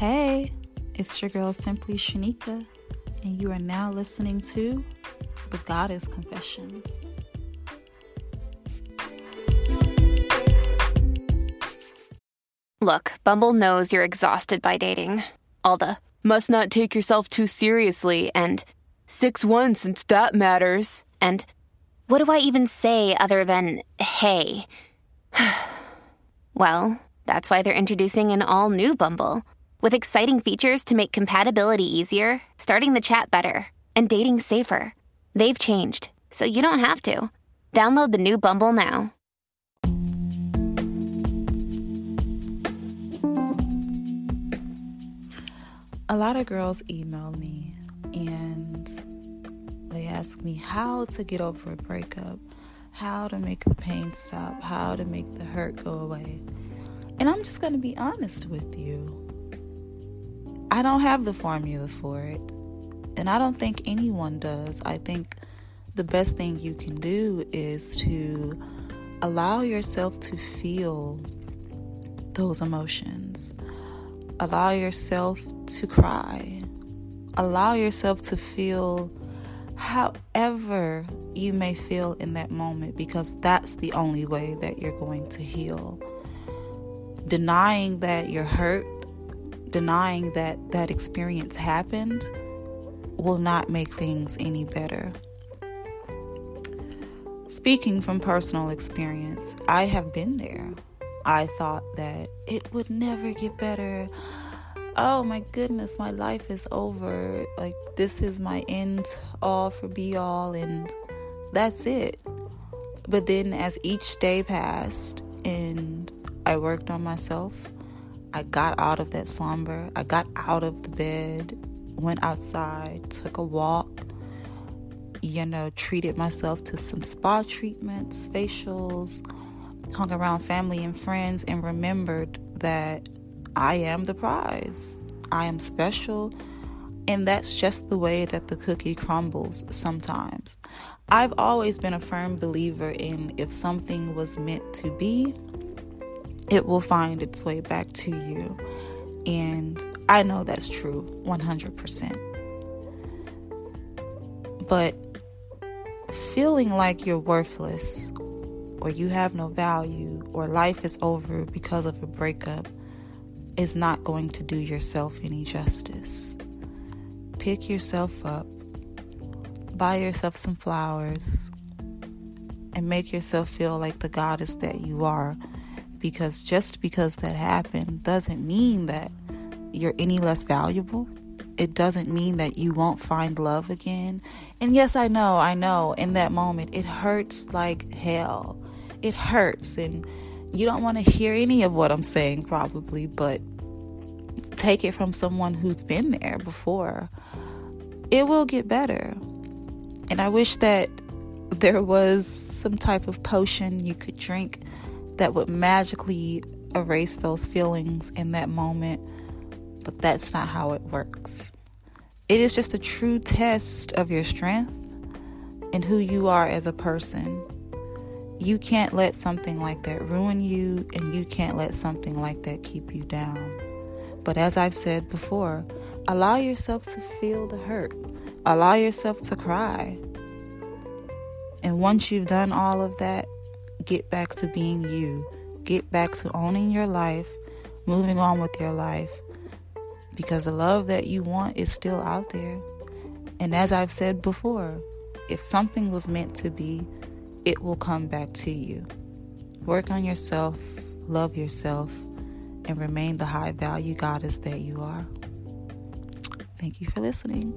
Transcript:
Hey, it's your girl Simply Shanika, and you are now listening to The Goddess Confessions. Look, Bumble knows you're exhausted by dating. All the must not take yourself too seriously and 6 1 since that matters. And what do I even say other than hey? well, that's why they're introducing an all new Bumble with exciting features to make compatibility easier, starting the chat better, and dating safer. They've changed, so you don't have to. Download the new Bumble now. A lot of girls email me and they ask me how to get over a breakup, how to make the pain stop, how to make the hurt go away. And I'm just going to be honest with you. I don't have the formula for it. And I don't think anyone does. I think the best thing you can do is to allow yourself to feel those emotions. Allow yourself to cry. Allow yourself to feel however you may feel in that moment because that's the only way that you're going to heal. Denying that you're hurt, denying that that experience happened, will not make things any better. Speaking from personal experience, I have been there. I thought that it would never get better. Oh my goodness, my life is over. Like, this is my end all for be all, and that's it. But then, as each day passed and I worked on myself, I got out of that slumber. I got out of the bed, went outside, took a walk, you know, treated myself to some spa treatments, facials, hung around family and friends, and remembered that I am the prize. I am special. And that's just the way that the cookie crumbles sometimes. I've always been a firm believer in if something was meant to be, it will find its way back to you. And I know that's true 100%. But feeling like you're worthless or you have no value or life is over because of a breakup is not going to do yourself any justice. Pick yourself up, buy yourself some flowers, and make yourself feel like the goddess that you are. Because just because that happened doesn't mean that you're any less valuable. It doesn't mean that you won't find love again. And yes, I know, I know, in that moment, it hurts like hell. It hurts, and you don't want to hear any of what I'm saying, probably, but take it from someone who's been there before. It will get better. And I wish that there was some type of potion you could drink that would magically erase those feelings in that moment, but that's not how it works. It is just a true test of your strength and who you are as a person. You can't let something like that ruin you, and you can't let something like that keep you down. But as I've said before, allow yourself to feel the hurt, allow yourself to cry. And once you've done all of that, get back to being you, get back to owning your life, moving on with your life, because the love that you want is still out there. And as I've said before, if something was meant to be, it will come back to you. Work on yourself, love yourself, and remain the high value goddess that you are. Thank you for listening.